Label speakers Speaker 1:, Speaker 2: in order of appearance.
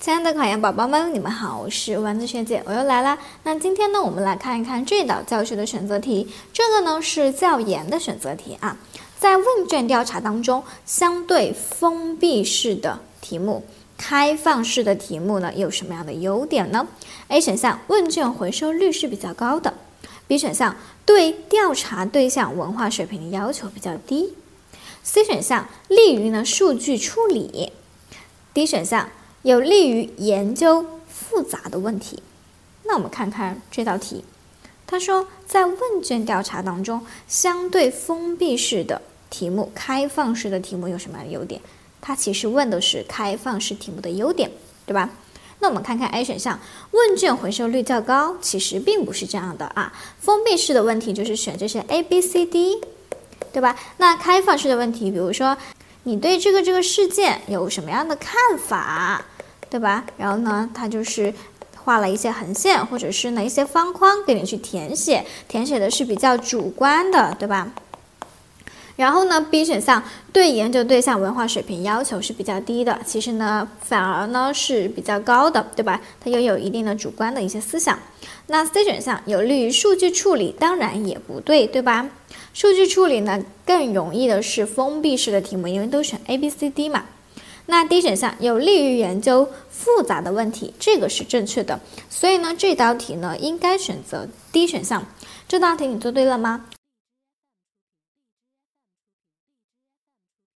Speaker 1: 亲爱的考研宝宝们，你们好，我是丸子学姐，我又来啦。那今天呢，我们来看一看这道教学的选择题。这个呢是教研的选择题啊。在问卷调查当中，相对封闭式的题目，开放式的题目呢有什么样的优点呢？A 选项问卷回收率是比较高的。B 选项对调查对象文化水平的要求比较低。C 选项利于呢数据处理。D 选项。有利于研究复杂的问题。那我们看看这道题，他说在问卷调查当中，相对封闭式的题目、开放式的题目有什么样的优点？它其实问的是开放式题目的优点，对吧？那我们看看 A 选项，问卷回收率较高，其实并不是这样的啊。封闭式的问题就是选这些 A、B、C、D，对吧？那开放式的问题，比如说你对这个这个事件有什么样的看法？对吧？然后呢，他就是画了一些横线，或者是呢一些方框给你去填写，填写的是比较主观的，对吧？然后呢，B 选项对研究对象文化水平要求是比较低的，其实呢反而呢是比较高的，对吧？它又有一定的主观的一些思想。那 C 选项有利于数据处理，当然也不对，对吧？数据处理呢更容易的是封闭式的题目，因为都选 A、B、C、D 嘛。那 D 选项有利于研究复杂的问题，这个是正确的。所以呢，这道题呢应该选择 D 选项。这道题你做对了吗？